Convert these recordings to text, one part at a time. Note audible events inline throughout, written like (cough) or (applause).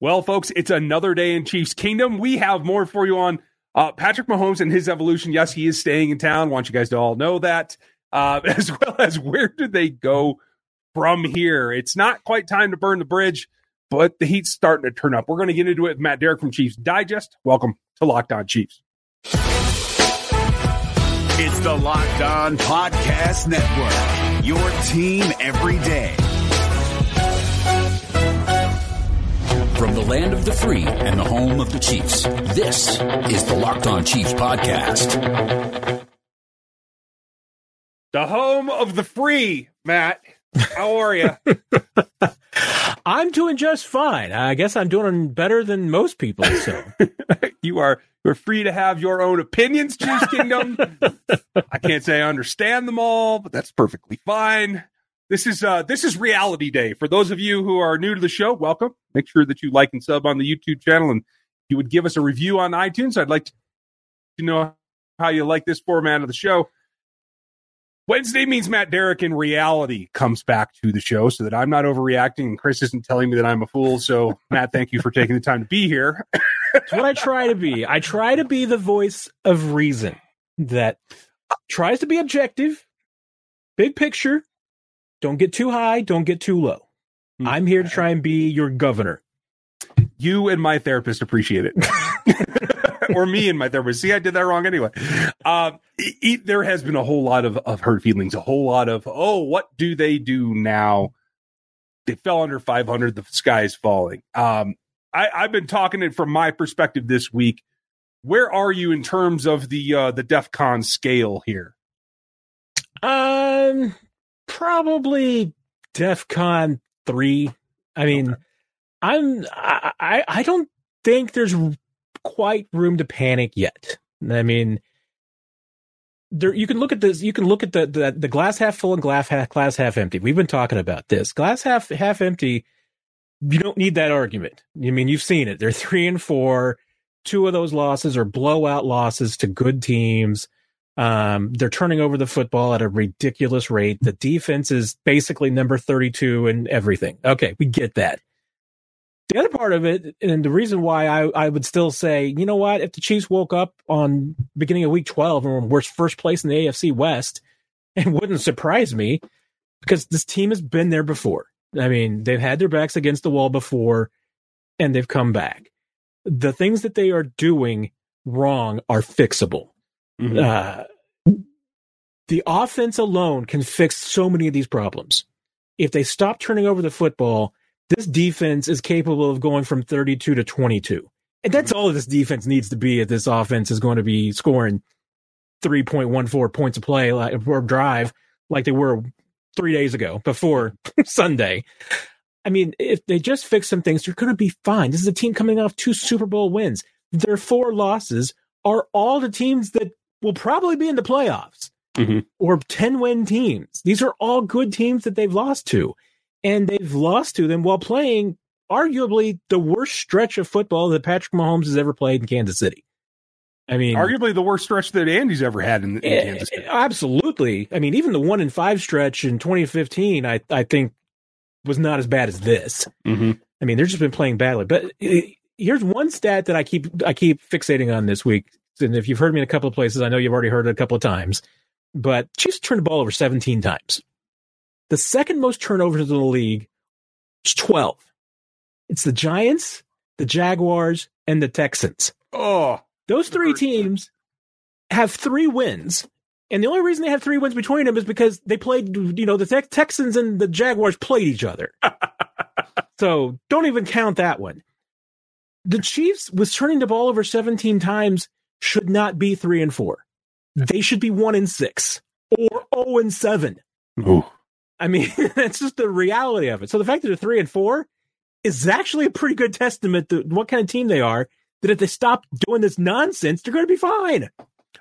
Well, folks, it's another day in Chiefs Kingdom. We have more for you on uh, Patrick Mahomes and his evolution. Yes, he is staying in town. want you guys to all know that, uh, (laughs) as well as where do they go from here? It's not quite time to burn the bridge, but the heat's starting to turn up. We're going to get into it with Matt Derrick from Chiefs Digest. Welcome to Locked On Chiefs. It's the Locked On Podcast Network, your team every day. From the land of the free and the home of the Chiefs, this is the Locked On Chiefs podcast. The home of the free, Matt. How are you? (laughs) I'm doing just fine. I guess I'm doing better than most people. So (laughs) you are you're free to have your own opinions, Chiefs Kingdom. (laughs) I can't say I understand them all, but that's perfectly fine. This is uh this is reality day. For those of you who are new to the show, welcome. Make sure that you like and sub on the YouTube channel and you would give us a review on iTunes. I'd like to know how you like this format of the show. Wednesday means Matt Derrick in reality comes back to the show so that I'm not overreacting and Chris isn't telling me that I'm a fool. So, (laughs) Matt, thank you for taking the time to be here. It's what I try to be. I try to be the voice of reason that tries to be objective, big picture, don't get too high, don't get too low. Mm-hmm. I'm here to try and be your governor. You and my therapist appreciate it. (laughs) or me and my therapist. See, I did that wrong anyway. Uh, it, it, there has been a whole lot of, of hurt feelings, a whole lot of, oh, what do they do now? They fell under 500. The sky is falling. Um, I, I've been talking it from my perspective this week. Where are you in terms of the uh, the DEFCON scale here? Um, probably DEFCON three. I mean, okay. I'm I I don't think there's quite room to panic yet. I mean, there you can look at this. You can look at the the, the glass half full and glass half glass half empty. We've been talking about this glass half half empty. You don't need that argument. I mean, you've seen it. They're (laughs) three and four. Two of those losses are blowout losses to good teams. Um, they're turning over the football at a ridiculous rate. The defense is basically number 32 and everything. Okay, we get that. The other part of it, and the reason why I, I would still say, you know what, if the Chiefs woke up on beginning of week 12 and were first place in the AFC West, (laughs) it wouldn't surprise me because this team has been there before. I mean, they've had their backs against the wall before and they've come back. The things that they are doing wrong are fixable. Mm-hmm. Uh, the offense alone can fix so many of these problems. If they stop turning over the football, this defense is capable of going from 32 to 22. And that's all this defense needs to be if this offense is going to be scoring 3.14 points of play like, or drive like they were three days ago before (laughs) Sunday. I mean, if they just fix some things, they're going to be fine. This is a team coming off two Super Bowl wins. Their four losses are all the teams that will probably be in the playoffs mm-hmm. or 10 win teams. These are all good teams that they've lost to. And they've lost to them while playing arguably the worst stretch of football that Patrick Mahomes has ever played in Kansas City. I mean, arguably the worst stretch that Andy's ever had in, in eh, Kansas City. Absolutely. I mean, even the one in five stretch in 2015, I, I think was not as bad as this. Mm-hmm. I mean, they've just been playing badly. But eh, here's one stat that I keep I keep fixating on this week and if you've heard me in a couple of places, I know you've already heard it a couple of times, but Chiefs turned the ball over 17 times. The second most turnovers in the league is 12. It's the Giants, the Jaguars, and the Texans. Oh, those three teams have three wins. And the only reason they have three wins between them is because they played, you know, the te- Texans and the Jaguars played each other. (laughs) so don't even count that one. The Chiefs was turning the ball over 17 times should not be three and four. They should be one and six or zero oh and seven. Ooh. I mean, (laughs) that's just the reality of it. So the fact that they're three and four is actually a pretty good testament to what kind of team they are. That if they stop doing this nonsense, they're going to be fine.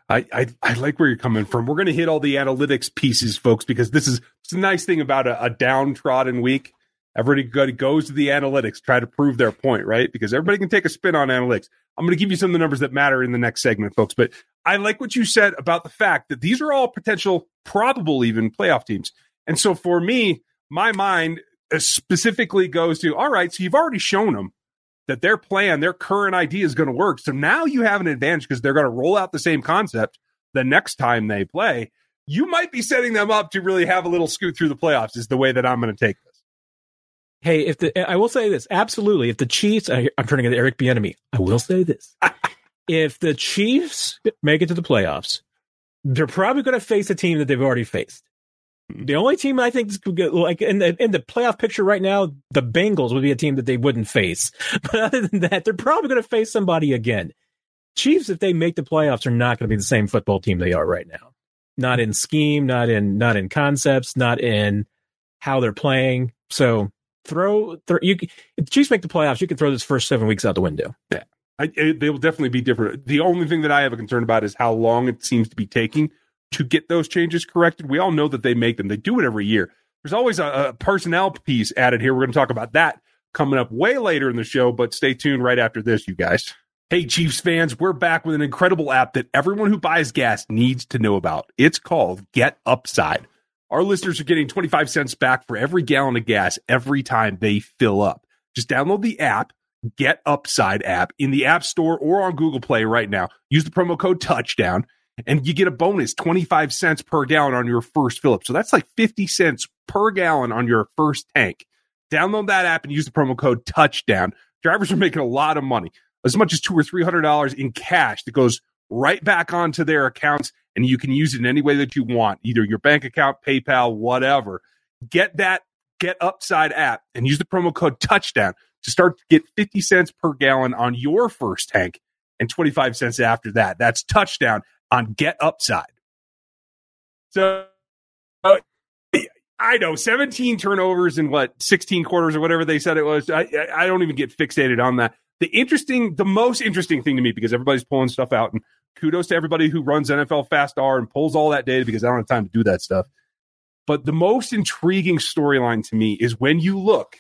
I, I, I like where you're coming from. We're going to hit all the analytics pieces, folks, because this is it's a nice thing about a, a downtrodden week. Everybody goes to the analytics, try to prove their point, right? Because everybody can take a spin on analytics. I'm going to give you some of the numbers that matter in the next segment, folks. But I like what you said about the fact that these are all potential, probable even playoff teams. And so for me, my mind uh, specifically goes to all right, so you've already shown them that their plan, their current idea is going to work. So now you have an advantage because they're going to roll out the same concept the next time they play. You might be setting them up to really have a little scoot through the playoffs, is the way that I'm going to take. Hey, if the I will say this absolutely, if the Chiefs, I, am turning to Eric Bieniemy. I will say this: (laughs) if the Chiefs make it to the playoffs, they're probably going to face a team that they've already faced. The only team I think could get, like in the in the playoff picture right now, the Bengals would be a team that they wouldn't face. (laughs) But other than that, they're probably going to face somebody again. Chiefs, if they make the playoffs, are not going to be the same football team they are right now. Not in scheme, not in not in concepts, not in how they're playing. So throw, throw you. If the Chiefs make the playoffs, you can throw this first seven weeks out the window. Yeah, I, it, they will definitely be different. The only thing that I have a concern about is how long it seems to be taking to get those changes corrected. We all know that they make them. They do it every year. There's always a, a personnel piece added here. We're going to talk about that coming up way later in the show, but stay tuned right after this, you guys. Hey, Chiefs fans, we're back with an incredible app that everyone who buys gas needs to know about. It's called Get Upside. Our listeners are getting 25 cents back for every gallon of gas every time they fill up. Just download the app, Get Upside app, in the App Store or on Google Play right now. Use the promo code Touchdown and you get a bonus 25 cents per gallon on your first fill up. So that's like 50 cents per gallon on your first tank. Download that app and use the promo code touchdown. Drivers are making a lot of money, as much as two or three hundred dollars in cash that goes right back onto their accounts, and you can use it in any way that you want, either your bank account, PayPal, whatever. Get that Get Upside app and use the promo code touchdown to start to get 50 cents per gallon on your first tank and 25 cents after that. That's touchdown on Get Upside. So uh, I know 17 turnovers in what 16 quarters or whatever they said it was. I, I don't even get fixated on that. The interesting, the most interesting thing to me because everybody's pulling stuff out and kudos to everybody who runs nflfastR and pulls all that data because I don't have time to do that stuff. But the most intriguing storyline to me is when you look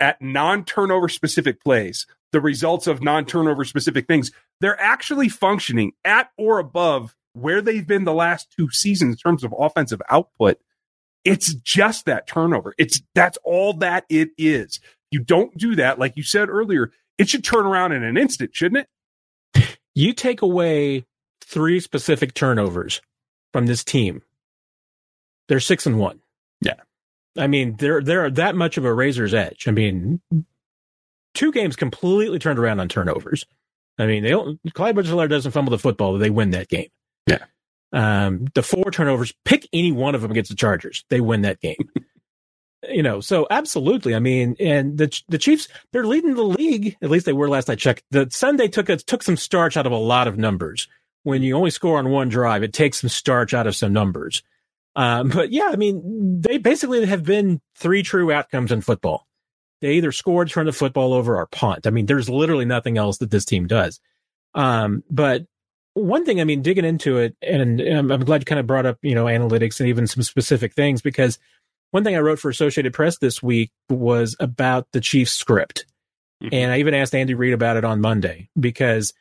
at non turnover specific plays, the results of non turnover specific things, they're actually functioning at or above where they've been the last two seasons in terms of offensive output. It's just that turnover. It's that's all that it is. You don't do that, like you said earlier, it should turn around in an instant, shouldn't it? You take away three specific turnovers from this team. They're six and one. Yeah. I mean, they're they're that much of a razor's edge. I mean, two games completely turned around on turnovers. I mean, they don't. Clyde Edwards-Helaire doesn't fumble the football, they win that game. Yeah. Um, the four turnovers, pick any one of them against the Chargers, they win that game. (laughs) you know, so absolutely. I mean, and the the Chiefs, they're leading the league. At least they were last I checked. The Sunday took a, took some starch out of a lot of numbers. When you only score on one drive, it takes some starch out of some numbers. Um, but yeah, I mean, they basically have been three true outcomes in football. They either score, turn the football over, or punt. I mean, there's literally nothing else that this team does. Um, but one thing, I mean, digging into it, and, and I'm glad you kind of brought up, you know, analytics and even some specific things because one thing I wrote for Associated Press this week was about the Chiefs script. Mm-hmm. And I even asked Andy Reid about it on Monday because,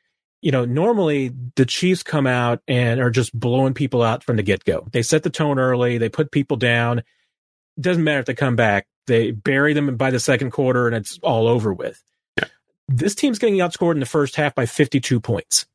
you know, normally the Chiefs come out and are just blowing people out from the get go. They set the tone early, they put people down. It doesn't matter if they come back, they bury them by the second quarter and it's all over with. Yeah. This team's getting outscored in the first half by 52 points.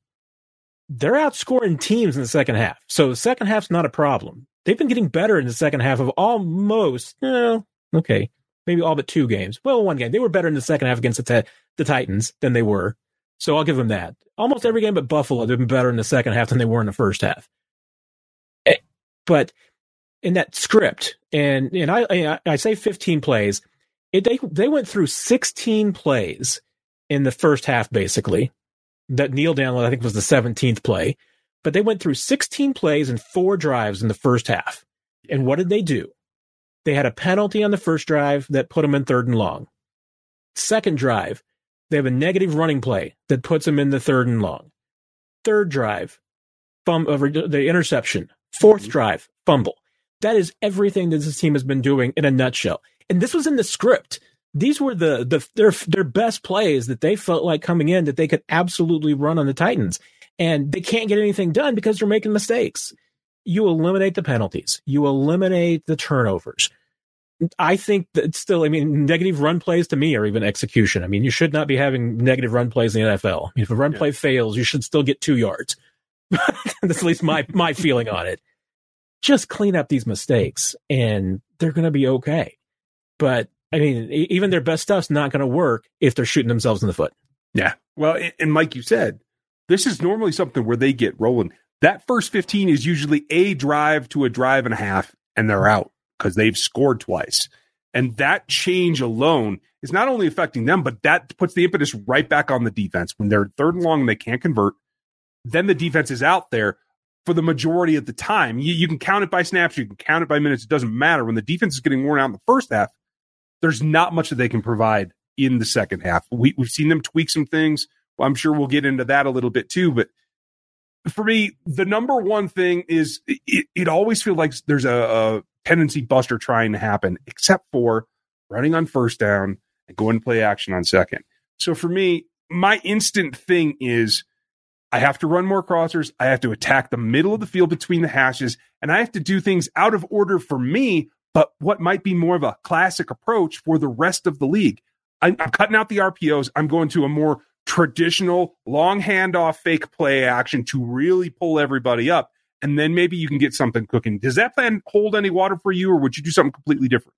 They're outscoring teams in the second half. So the second half's not a problem. They've been getting better in the second half of almost, you know, okay, maybe all but two games. Well, one game. They were better in the second half against the, the Titans than they were. So I'll give them that. Almost every game but Buffalo, they've been better in the second half than they were in the first half. Eh, but in that script, and and I I say 15 plays, it, they they went through 16 plays in the first half, basically. That kneel down, I think, was the 17th play. But they went through 16 plays and four drives in the first half. And what did they do? They had a penalty on the first drive that put them in third and long. Second drive, they have a negative running play that puts them in the third and long. Third drive, fum- uh, the interception. 4th mm-hmm. drive, fumble. That is everything that this team has been doing in a nutshell. And this was in the script. These were the, the their their best plays that they felt like coming in that they could absolutely run on the Titans and they can't get anything done because they're making mistakes. You eliminate the penalties, you eliminate the turnovers. I think that still, I mean, negative run plays to me are even execution. I mean, you should not be having negative run plays in the NFL. I mean, if a run yeah. play fails, you should still get two yards. (laughs) That's at least my my feeling on it. Just clean up these mistakes, and they're going to be okay. But I mean, even their best stuff's not going to work if they're shooting themselves in the foot. Yeah. Well, and like you said, this is normally something where they get rolling. That first 15 is usually a drive to a drive and a half, and they're out because they've scored twice. And that change alone is not only affecting them, but that puts the impetus right back on the defense. When they're third and long and they can't convert, then the defense is out there for the majority of the time. You, you can count it by snaps, you can count it by minutes. It doesn't matter. When the defense is getting worn out in the first half, there's not much that they can provide in the second half. We, we've seen them tweak some things. Well, I'm sure we'll get into that a little bit too. But for me, the number one thing is it, it always feels like there's a, a tendency buster trying to happen, except for running on first down and going to play action on second. So for me, my instant thing is I have to run more crossers. I have to attack the middle of the field between the hashes, and I have to do things out of order for me, but what might be more of a classic approach for the rest of the league. I'm, I'm cutting out the RPOs. I'm going to a more traditional long handoff fake play action to really pull everybody up. And then maybe you can get something cooking. Does that plan hold any water for you, or would you do something completely different?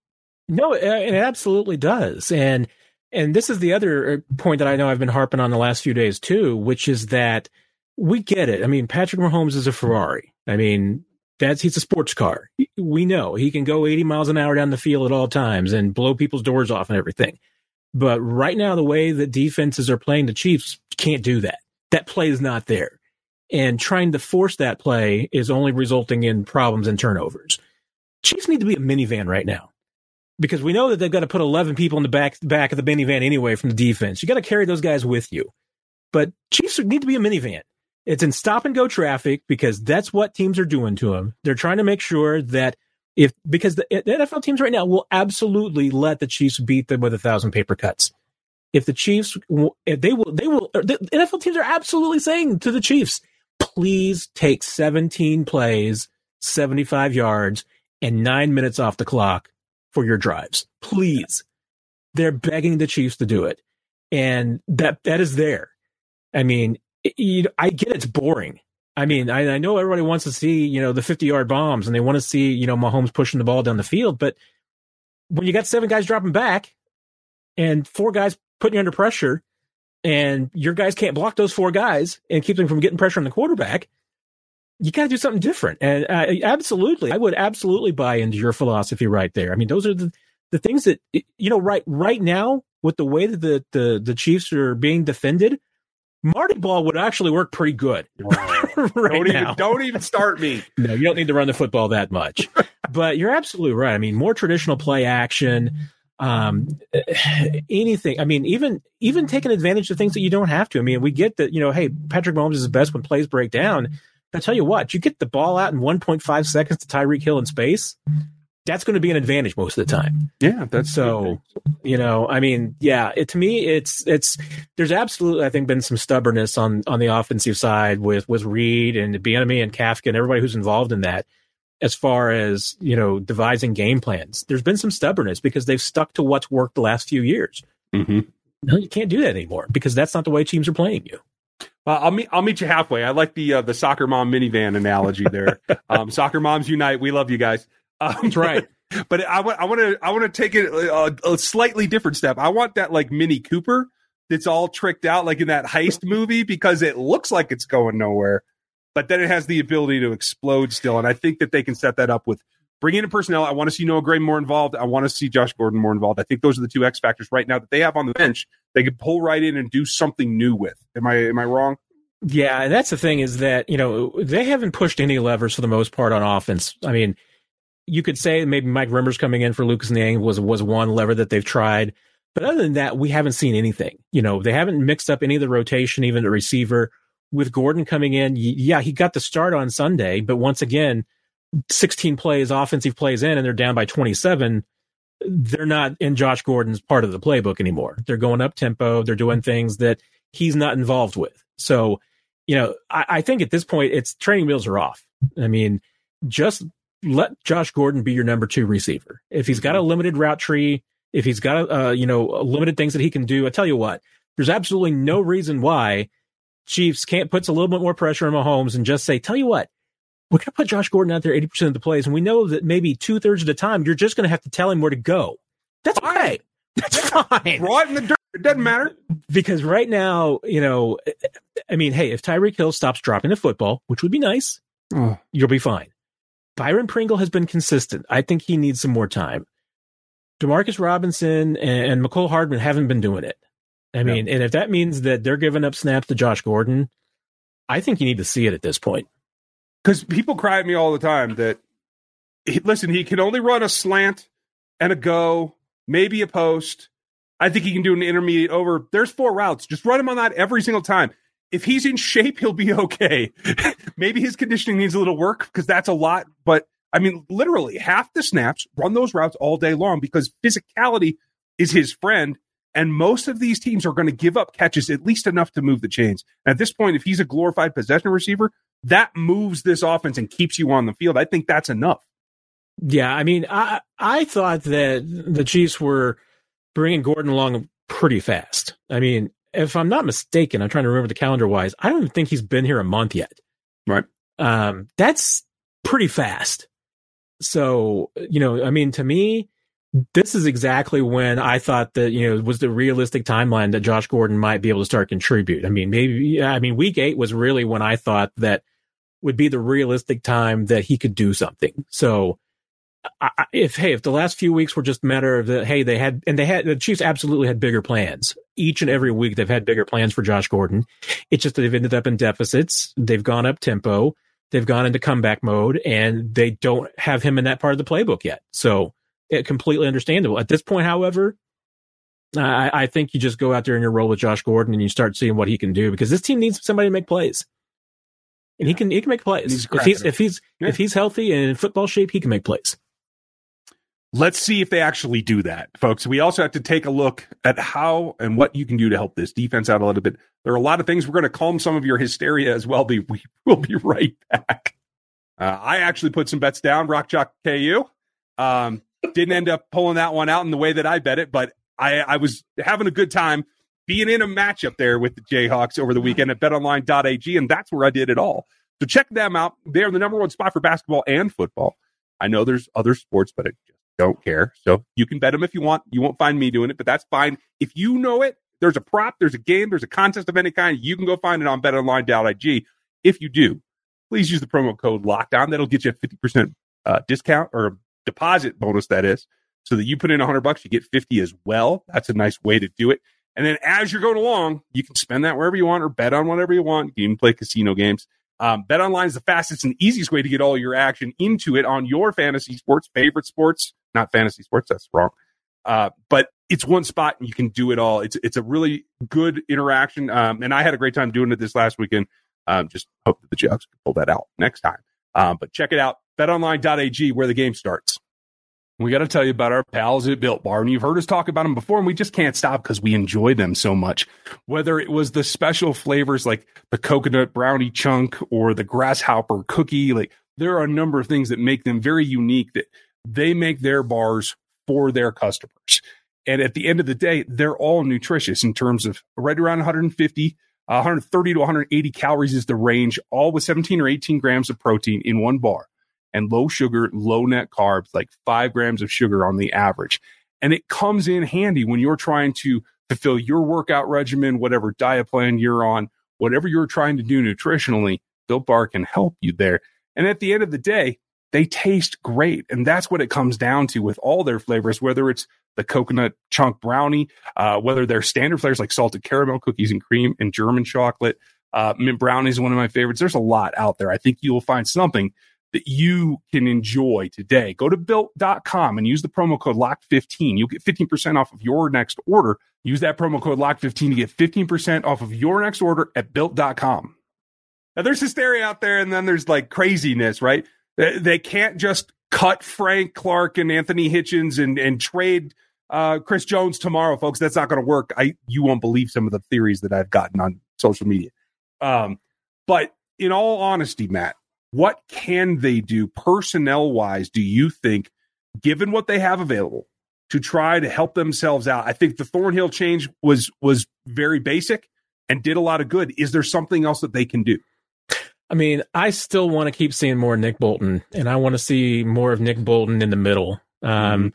No, it absolutely does. And and this is the other uh, point that I know I've been harping on the last few days too, which is that we get it. I mean, Patrick Mahomes is a Ferrari. I mean, that's he's a sports car. We know he can go 80 miles an hour down the field at all times and blow people's doors off and everything. But right now, the way that defenses are playing the Chiefs can't do that. That play is not there. And trying to force that play is only resulting in problems and turnovers. Chiefs need to be a minivan right now because we know that they've got to put 11 people in the back, back of the minivan anyway from the defense. You got to carry those guys with you. But Chiefs need to be a minivan. It's in stop and go traffic because that's what teams are doing to them. They're trying to make sure that if because the, the NFL teams right now will absolutely let the Chiefs beat them with a thousand paper cuts. If the Chiefs, if they will, they will. Uh, the NFL teams are absolutely saying to the Chiefs, please take 17 plays, 75 yards, and nine minutes off the clock for your drives. Please. They're begging the Chiefs to do it. And that that is there. I mean, you I get it's boring. I mean, I, I, know everybody wants to see, you know, the 50 yard bombs and they want to see, you know, Mahomes pushing the ball down the field. But when you got seven guys dropping back and four guys putting you under pressure and your guys can't block those four guys and keep them from getting pressure on the quarterback, you got to do something different. And uh, absolutely, I would absolutely buy into your philosophy right there. I mean, those are the, the things that, you know, right, right now with the way that the, the, the Chiefs are being defended, Marty Ball would actually work pretty good (laughs) right don't now. Even, don't even start me. (laughs) no, you don't need to run the football that much. (laughs) but you're absolutely right. I mean, more traditional play action, um, (sighs) anything. I mean, even even taking advantage of things that you don't have to. I mean, we get that. You know, hey, Patrick Mahomes is the best when plays break down. I tell you what, you get the ball out in 1.5 seconds to Tyreek Hill in space that's going to be an advantage most of the time. Yeah, that's so. You know, I mean, yeah. It, to me, it's it's there's absolutely I think been some stubbornness on on the offensive side with with Reid and Bieniemy and Kafka and everybody who's involved in that. As far as you know, devising game plans, there's been some stubbornness because they've stuck to what's worked the last few years. Mm-hmm. No, you can't do that anymore because that's not the way teams are playing you. Uh, I'll meet I'll meet you halfway. I like the uh, the soccer mom minivan analogy there. (laughs) um, soccer moms unite. We love you guys. Um, That's (laughs) right. But I want I want to I want to take it a, a, slightly different step. I want that like Mini Cooper that's all tricked out like in that heist movie because it looks like it's going nowhere, but then it has the ability to explode still. And I think that they can set that up with bringing in personnel. I want to see Noah Gray more involved. I want to see Josh Gordon more involved. I think those are the two X factors right now that they have on the bench. They could pull right in and do something new with. Am I am I wrong? Yeah, and that's the thing is that you know they haven't pushed any levers for the most part on offense. I mean you could say maybe Mike Remmers coming in for Lucas Niang was was one lever that they've tried. But other than that, we haven't seen anything. You know, they haven't mixed up any of the rotation, even the receiver. With Gordon coming in, yeah, he got the start on Sunday, but once again, 16 plays, offensive plays in, and they're down by 27. They're not in Josh Gordon's part of the playbook anymore. They're going up tempo. They're doing things that he's not involved with. So, you know, I, I think at this point, it's training wheels are off. I mean, just let Josh Gordon be your number two receiver. If he's got a limited route tree, if he's got a, uh, you know limited things that he can do, I tell you what, there's absolutely no reason why Chiefs can't put a little bit more pressure on Mahomes and just say, tell you what, we're going to put Josh Gordon out there 80% of the plays. And we know that maybe two thirds of the time, you're just going to have to tell him where to go. That's Fine. okay. That's fine. Throw it in the dirt. It doesn't matter. Because right now, you know, I mean, hey, if Tyreek Hill stops dropping the football, which would be nice, Oh. you'll be fine. Byron Pringle has been consistent. I think he needs some more time. Demarcus Robinson and, and Mecole Hardman haven't been doing it. I mean, and if that means that they're giving up snaps to Josh Gordon, I think you need to see it at this point. Because people cry at me all the time that, he, listen, he can only run a slant and a go, maybe a post. I think he can do an intermediate over. There's four routes. Just run him on that every single time. If he's in shape, he'll be okay. (laughs) maybe his conditioning needs a little work because that's a lot. But I mean, literally half the snaps, run those routes all day long because physicality is his friend. And most of these teams are going to give up catches at least enough to move the chains. At this point, if he's a glorified possession receiver, that moves this offense and keeps you on the field. I think that's enough. Yeah, I mean, I I thought that the Chiefs were bringing Gordon along pretty fast. I mean, if I'm not mistaken, I'm trying to remember the calendar wise. I don't even think he's been here a month yet. Right. Um, that's pretty fast. So, you know, I mean, to me, this is exactly when I thought that, you know, was the realistic timeline that Josh Gordon might be able to start contribute. I mean, maybe, I mean, week eight was really when I thought that would be the realistic time that he could do something. So, I, if hey, if the last few weeks were just a matter of that, hey, they had and they had the Chiefs absolutely had bigger plans. Each and every week they've had bigger plans for Josh Gordon. It's just that they've ended up in deficits. They've gone up tempo. They've gone into comeback mode, and they don't have him in that part of the playbook yet. So, it completely understandable. At this point, however, I, I think you just go out there and you roll with Josh Gordon and you start seeing what he can do because this team needs somebody to make plays. And he can he can make plays. He's If he's if he's Yeah. if he's healthy and in football shape, he can make plays. Let's see if they actually do that, folks. We also have to take a look at how and what you can do to help this defense out a little bit. There are a lot of things. We're going to calm some of your hysteria as well. We (laughs) will be right back. Uh, I actually put some bets down. Rock Chalk KU. Um, didn't end up pulling that one out in the way that I bet it, but I, I was having a good time being in a matchup there with the Jayhawks over the weekend at betonline.ag, and that's where I did it all. So check them out. They're the number one spot for basketball and football. I know there's other sports, but I just don't care. So you can bet them if you want. You won't find me doing it, but that's fine. If you know it, there's a prop, there's a game, there's a contest of any kind. You can go find it on betonline.ag. If you do, please use the promo code LOCKEDON. That'll get you a 50% uh, discount or deposit bonus, that is, so that you put in 100 bucks, you get 50 as well. That's a nice way to do it. And then as you're going along, you can spend that wherever you want or bet on whatever you want. You can play casino games. Um, bet online is the fastest and easiest way to get all your action into it on your fantasy sports, favorite sports, not fantasy sports. That's wrong. Uh, but it's one spot and you can do it all. It's, it's a really good interaction. Um, and I had a great time doing it this last weekend. Um, just hope that the Jayhawks can pull that out next time. Um, but check it out. BetOnline.ag where the game starts. We got to tell you about our pals at Built Bar. And you've heard us talk about them before, and we just can't stop because we enjoy them so much. Whether it was the special flavors like the coconut brownie chunk or the grasshopper cookie, like there are a number of things that make them very unique that they make their bars for their customers. And at the end of the day, they're all nutritious in terms of right around 150, uh, 130 to 180 calories is the range, all with 17 or 18 grams of protein in one bar and low sugar, low net carbs, like five grams of sugar on the average. And it comes in handy when you're trying to fulfill your workout regimen, whatever diet plan you're on, whatever you're trying to do nutritionally, Built Bar can help you there. And at the end of the day, they taste great. And that's what it comes down to with all their flavors, whether it's the coconut chunk brownie, uh, whether they're standard flavors like salted caramel, cookies and cream, and German chocolate. Uh, mint brownie is one of my favorites. There's a lot out there. I think you will find something that you can enjoy today. Go to built.com and use the promo code LOCKED15. You'll get 15% off of your next order. Use that promo code LOCKED15 to get 15% off of your next order at built.com. Now there's hysteria out there and then there's like craziness, right? They, can't just cut Frank Clark and Anthony Hitchens and, and trade uh, Chris Jones tomorrow, folks. That's not going to work. I you won't believe some of the theories that I've gotten on social media. Um, but in all honesty, Matt, What can they do personnel wise, do you think, given what they have available, to try to help themselves out? I think the Thornhill change was was very basic and did a lot of good. Is there something else that they can do? I mean, I still want to keep seeing more Nick Bolton, and I want to see more of Nick Bolton in the middle. Um, mm-hmm.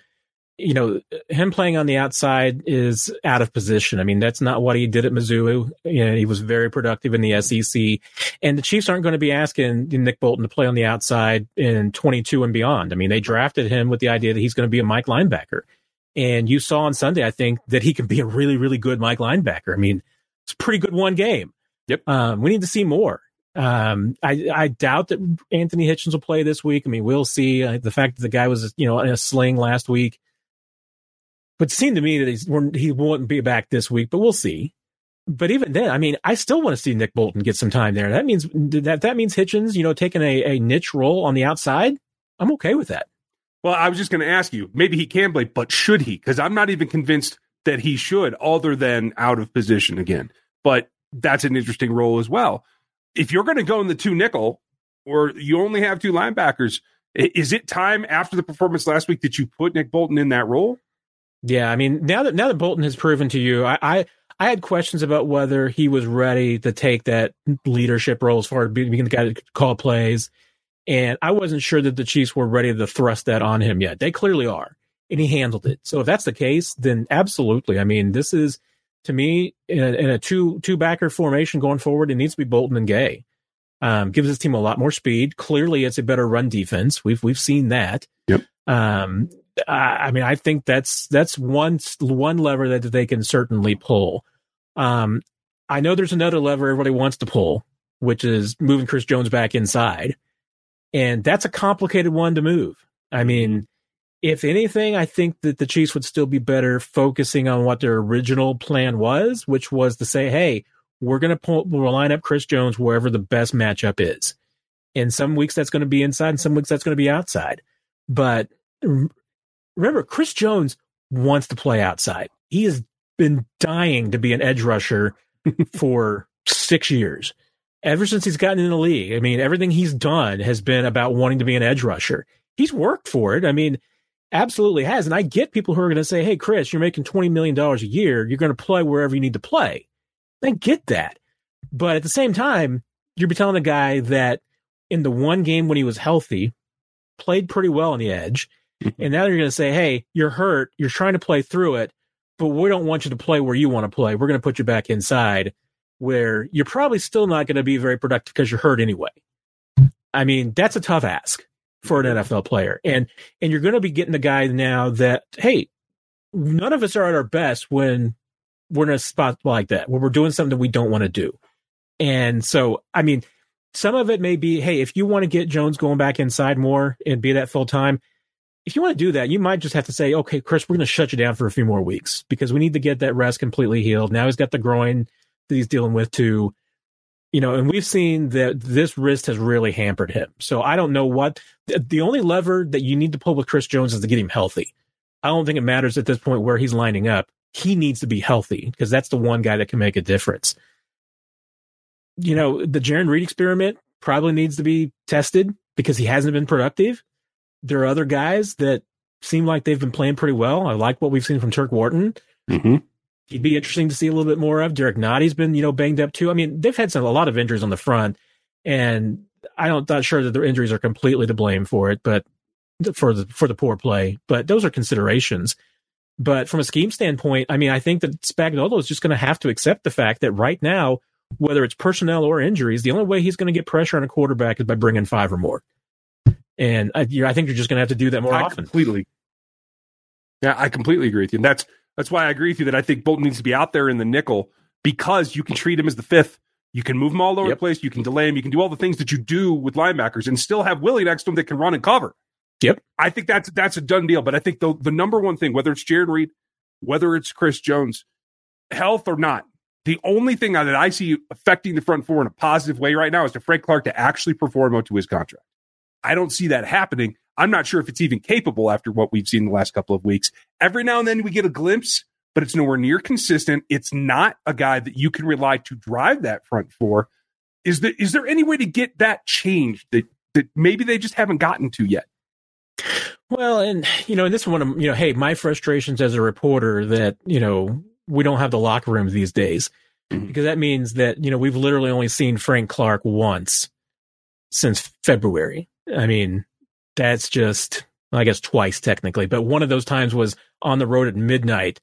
You know, him playing on the outside is out of position. I mean, that's not what he did at Mizzou. You know, he was very productive in the SEC, and the Chiefs aren't going to be asking Nick Bolton to play on the outside in 22 and beyond. I mean, they drafted him with the idea that he's going to be a Mike linebacker, and you saw on Sunday, I think, that he can be a really, really good Mike linebacker. I mean, it's a pretty good one game. Yep. Um, we need to see more. Um, I, I doubt that Anthony Hitchens will play this week. I mean, we'll see. Uh, the fact that the guy was, you know, in a sling last week, but it seemed to me that he's, he won't be back this week, but we'll see. But even then, I mean, I still want to see Nick Bolton get some time there. That means that that means Hitchens, you know, taking a, a niche role on the outside. I'm okay with that. Well, I was just going to ask you, maybe he can play, but should he? Because I'm not even convinced that he should, other than out of position again. But that's an interesting role as well if you're going to go in the two nickel or you only have two linebackers, is it time after the performance last week that you put Nick Bolton in that role? Yeah, I mean now that now that Bolton has proven to you, I I, I had questions about whether he was ready to take that leadership role as far as being the guy to call plays, and I wasn't sure that the Chiefs were ready to thrust that on him yet. They clearly are, and he handled it. So if that's the case, then absolutely. I mean, this is to me, in a, in a two two backer formation going forward, it needs to be Bolton and Gay. Um, gives his team a lot more speed. Clearly, it's a better run defense. We've we've seen that. Yep. Um, I, I mean, I think that's that's one one lever that they can certainly pull. Um, I know there's another lever everybody wants to pull, which is moving Chris Jones back inside, and that's a complicated one to move. I mean, if anything, I think that the Chiefs would still be better focusing on what their original plan was, which was to say, hey, we're going to pull, we'll line up Chris Jones wherever the best matchup is. In some weeks, that's going to be inside, and some weeks, that's going to be outside. But remember, Chris Jones wants to play outside. He has been dying to be an edge rusher (laughs) for six years. Ever since he's gotten in the league, I mean, everything he's done has been about wanting to be an edge rusher. He's worked for it. I mean, absolutely has. And I get people who are going to say, Hey, Chris, you're making $20 million a year. You're going to play wherever you need to play. I get that. But at the same time, you're telling a guy that in the one game when he was healthy, played pretty well on the edge. Mm-hmm. and now you're going to say, Hey, you're hurt. You're trying to play through it, but we don't want you to play where you want to play. We're going to put you back inside where you're probably still not going to be very productive because you're hurt anyway. I mean, that's a tough ask for an NFL player. And and you're going to be getting the guy now that hey, none of us are at our best when we're in a spot like that where we're doing something we don't want to do. And so, I mean, some of it may be, hey, if you want to get Jones going back inside more and be that full time, if you want to do that, you might just have to say, okay, Chris, we're going to shut you down for a few more weeks because we need to get that rest completely healed. Now he's got the groin that he's dealing with too you know, and we've seen that this wrist has really hampered him. So I don't know what the only lever that you need to pull with Chris Jones is to get him healthy. I don't think it matters at this point where he's lining up. He needs to be healthy because that's the one guy that can make a difference. You know, the Jarran Reed experiment probably needs to be tested because he hasn't been productive. There are other guys that seem like they've been playing pretty well. I like what we've seen from Turk Wharton. Mm-hmm he'd be interesting to see a little bit more of. Derrick Nnadi's been, you know, banged up too. I mean, they've had some a lot of injuries on the front, and I don't not sure that their injuries are completely to blame for it, but for the for the poor play. But those are considerations. But from a scheme standpoint, I mean, I think that Spagnuolo is just going to have to accept the fact that right now, whether it's personnel or injuries, the only way he's going to get pressure on a quarterback is by bringing five or more. And I, I think you're just going to have to do that more I often. Completely. Yeah, I completely agree with you. And that's that's why I agree with you that I think Bolton needs to be out there in the nickel because you can treat him as the fifth. You can move him all over yep. the place. You can delay him. You can do all the things that you do with linebackers and still have Willie next to him that can run and cover. Yep. I think that's that's a done deal. But I think the the number one thing, whether it's Jarran Reed, whether it's Chris Jones, health or not, the only thing that I see affecting the front four in a positive way right now is to Frank Clark to actually perform out to his contract. I don't see that happening. I'm not sure if it's even capable after what we've seen the last couple of weeks. Every now and then we get a glimpse, but it's nowhere near consistent. It's not a guy that you can rely to drive that front four. Is there is there any way to get that changed that that maybe they just haven't gotten to yet. Well, and you know, this one, you know, hey, my frustrations as a reporter that you know we don't have the locker rooms these days Mhm. because that means that you know we've literally only seen Frank Clark once since February. I mean, that's just I guess twice technically, but one of those times was on the road at midnight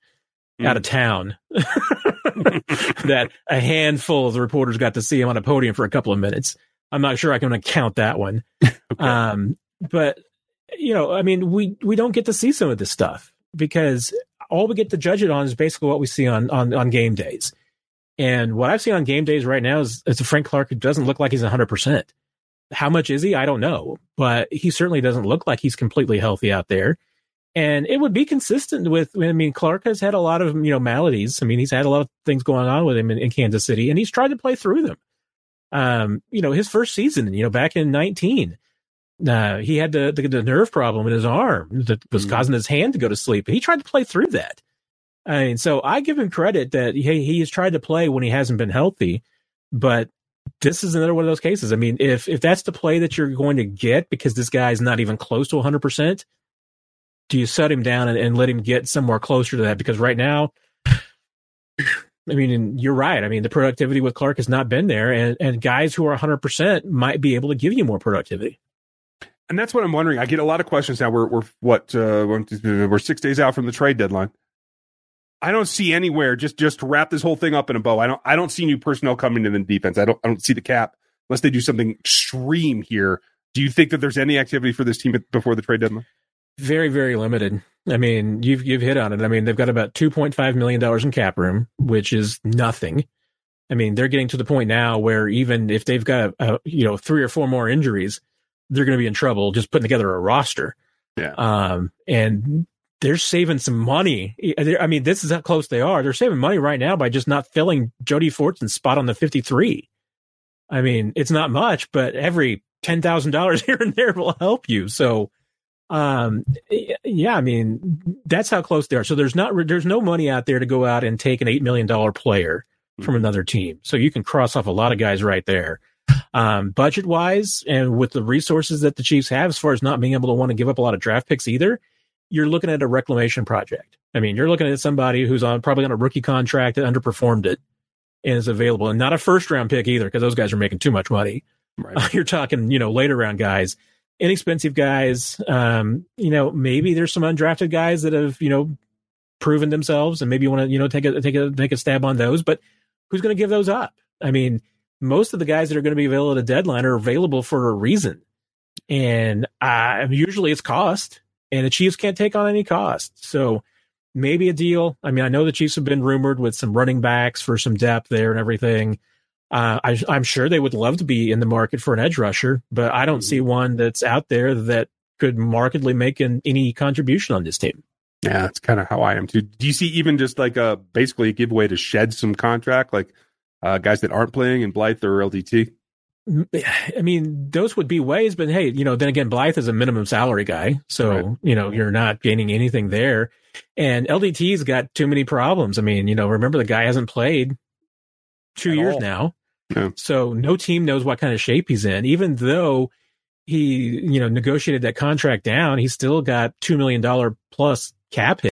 out of town. (laughs) that a handful of the reporters got to see him on a podium for a couple of minutes. I'm not sure I can count that one. (laughs) Um, but you know, I mean, we we don't get to see some of this stuff because all we get to judge it on is basically what we see on on on game days. And what I've seen on game days right now is, is a Frank Clark who doesn't look like he's 100%. How much is he? I don't know, but he certainly doesn't look like he's completely healthy out there. And it would be consistent with, I mean, Clark has had a lot of, you know, maladies. I mean, he's had a lot of things going on with him in, in Kansas City and he's tried to play through them. Um, you know, his first season, you know, back in 19, uh, he had the, the, the nerve problem in his arm that was Mhm. causing his hand to go to sleep. And he tried to play through that. I mean, so I give him credit that he, he has tried to play when he hasn't been healthy, but this is another one of those cases. I mean, if if that's the play that you're going to get because this guy's not even close to 100, percent do you set him down and, and let him get somewhere closer to that? Because right now, I mean, you're right. I mean, the productivity with Clark has not been there, and and guys who are 100 percent might be able to give you more productivity. And that's what I'm wondering. I get a lot of questions now. We're we're what uh, we're six days out from the trade deadline. I don't see anywhere just just to wrap this whole thing up in a bow. I don't I don't see new personnel coming in the defense. I don't I don't see the cap unless they do something extreme here. Do you think that there's any activity for this team before the trade deadline? Very, very limited. I mean, you've you've hit on it. I mean, they've got about 2.5 million dollars in cap room, which is nothing. I mean, they're getting to the point now where even if they've got uh, you know three or four more injuries, they're going to be in trouble just putting together a roster. Yeah. Um, and they're saving some money. I mean, this is how close they are. They're saving money right now by just not filling Jody Fortson's spot on the 53. I mean, it's not much, but every ten thousand dollars (laughs) here and there will help you. So, um, yeah, I mean, that's how close they are. So there's not there's no money out there to go out and take an eight million dollar player from another team. So you can cross off a lot of guys right there. Um, budget wise, and with the resources that the Chiefs have, as far as not being able to want to give up a lot of draft picks either, you're looking at a reclamation project. I mean, you're looking at somebody who's on probably on a rookie contract that underperformed it and is available, and not a first round pick either, because those guys are making too much money. Right. (laughs) You're talking, you know, later round guys, inexpensive guys. Um, you know, maybe there's some undrafted guys that have, you know, proven themselves, and maybe you want to, you know, take a take a take a stab on those. But who's going to give those up? I mean, most of the guys that are going to be available at a deadline are available for a reason, and uh, usually it's cost, and the Chiefs can't take on any cost. So maybe a deal. I mean, I know the Chiefs have been rumored with some running backs for some depth there and everything. Uh, I, I'm sure they would love to be in the market for an edge rusher, but I don't see one that's out there that could markedly make an, any contribution on this team. Yeah, that's kind of how I am too. Do you see even just like a basically a giveaway to shed some contract, like uh, guys that aren't playing in Blythe or LDT? I mean, those would be ways, but hey, you know, then again, Blythe is a minimum salary guy. So, Right. you know, you're not gaining anything there. And LDT's got too many problems. I mean, you know, remember the guy hasn't played two At years all. now. Yeah. So no team knows what kind of shape he's in. Even though he, you know, negotiated that contract down, he's still got $2 million plus cap hit.